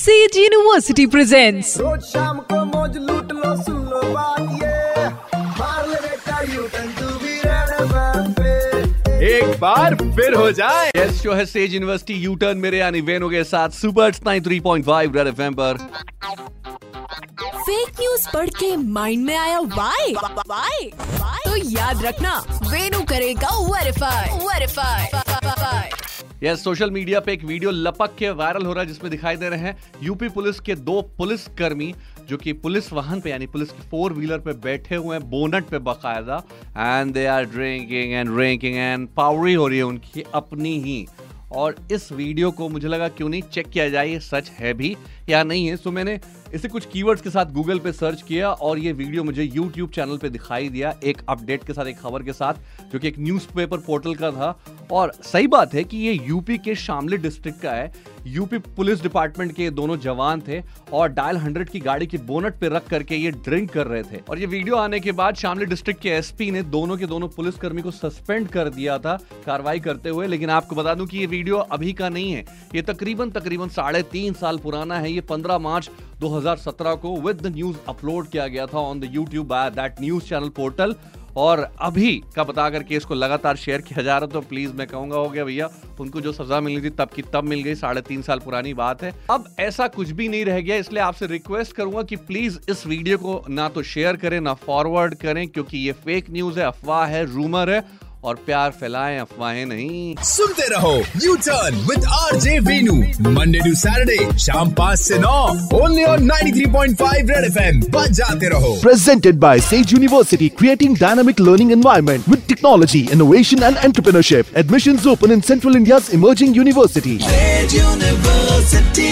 Says university presents रोज शाम को मौज लूट लो सुन लो बात ये। मार ले बेटा U turn to be red एक बार फिर हो जाए। यस शो है सेज यूनिवर्सिटी यू टर्न मेरे यानी वेनो के साथ सुपर 93.5 रेड एफएम पर। फेक न्यूज़ पढ़ के माइंड में आया वाई वाई तो याद रखना वेनु करेगा verify verify yes social media पे एक वीडियो लपक के वायरल हो रहा है, जिसमें दिखाई दे रहे हैं यूपी पुलिस के दो पुलिस कर्मी जो कि पुलिस वाहन पे, यानी पुलिस की फोर व्हीलर पे बैठे हुए हैं, बोनट पे बकायदा and they are drinking and drinking and Pavri हो रही है उनकी अपनी ही। और इस वीडियो को मुझे लगा, क्यों नहीं चेक किया जाए, ये सच है भी या नहीं है? सो मैंने इसे कुछ कीवर्ड्स के साथ गूगल पे सर्च किया और ये वीडियो मुझे यूट्यूब चैनल पे दिखाई दिया, एक अपडेट के साथ, एक खबर के साथ, जो कि एक न्यूज़पेपर पोर्टल का था। और सही बात है कि ये यूपी के शामली डिस्ट्रिक्ट का है। यूपी पुलिस डिपार्टमेंट के दोनों जवान थे और डायल हंड्रेड की गाड़ी की बोनट पे रख करके ये ड्रिंक कर रहे थे। और ये वीडियो आने के बाद शामली डिस्ट्रिक्ट के एसपी ने दोनों के दोनों पुलिसकर्मी को सस्पेंड कर दिया था कार्रवाई करते हुए। लेकिन आपको बता दूँ कि ये वीडियो अभी का नहीं है। ये तकरीबन तकरीबन साढ़े तीन साल पुराना है। ये 15 मार्च 2017 को विद न्यूज़ अपलोड किया गया था on the YouTube by that news channel portal और अभी का बता करके इसको लगातार शेयर किया जा रहा तो प्लीज़ मैं कहूँगा, हो गया भैया, उनको जो सजा मिलनी थी तब की तब मिल गई, साढ़े तीन साल पुरानी बात है। अब ऐसा कुछ भी नहीं रह गया, इसलिए आपसे रिक्वेस्ट करूँगा कि प्लीज़ इस वीडियो को ना तो शेयर करें, ना फॉरवर्ड करें, क्योंकि ये फेक न्यूज़ है, अफवाह है रूमर है और प्यार फैलाएँ अफवाहें नहीं सुनते रहो U turn with R J Venu Monday to Saturday शाम पाँच से नौ ओनली ऑन 93.5 रेड एफएम बजाते रहो Presented by Sage University, creating dynamic learning environment with technology, innovation and entrepreneurship. Admissions open in Central India's emerging university. University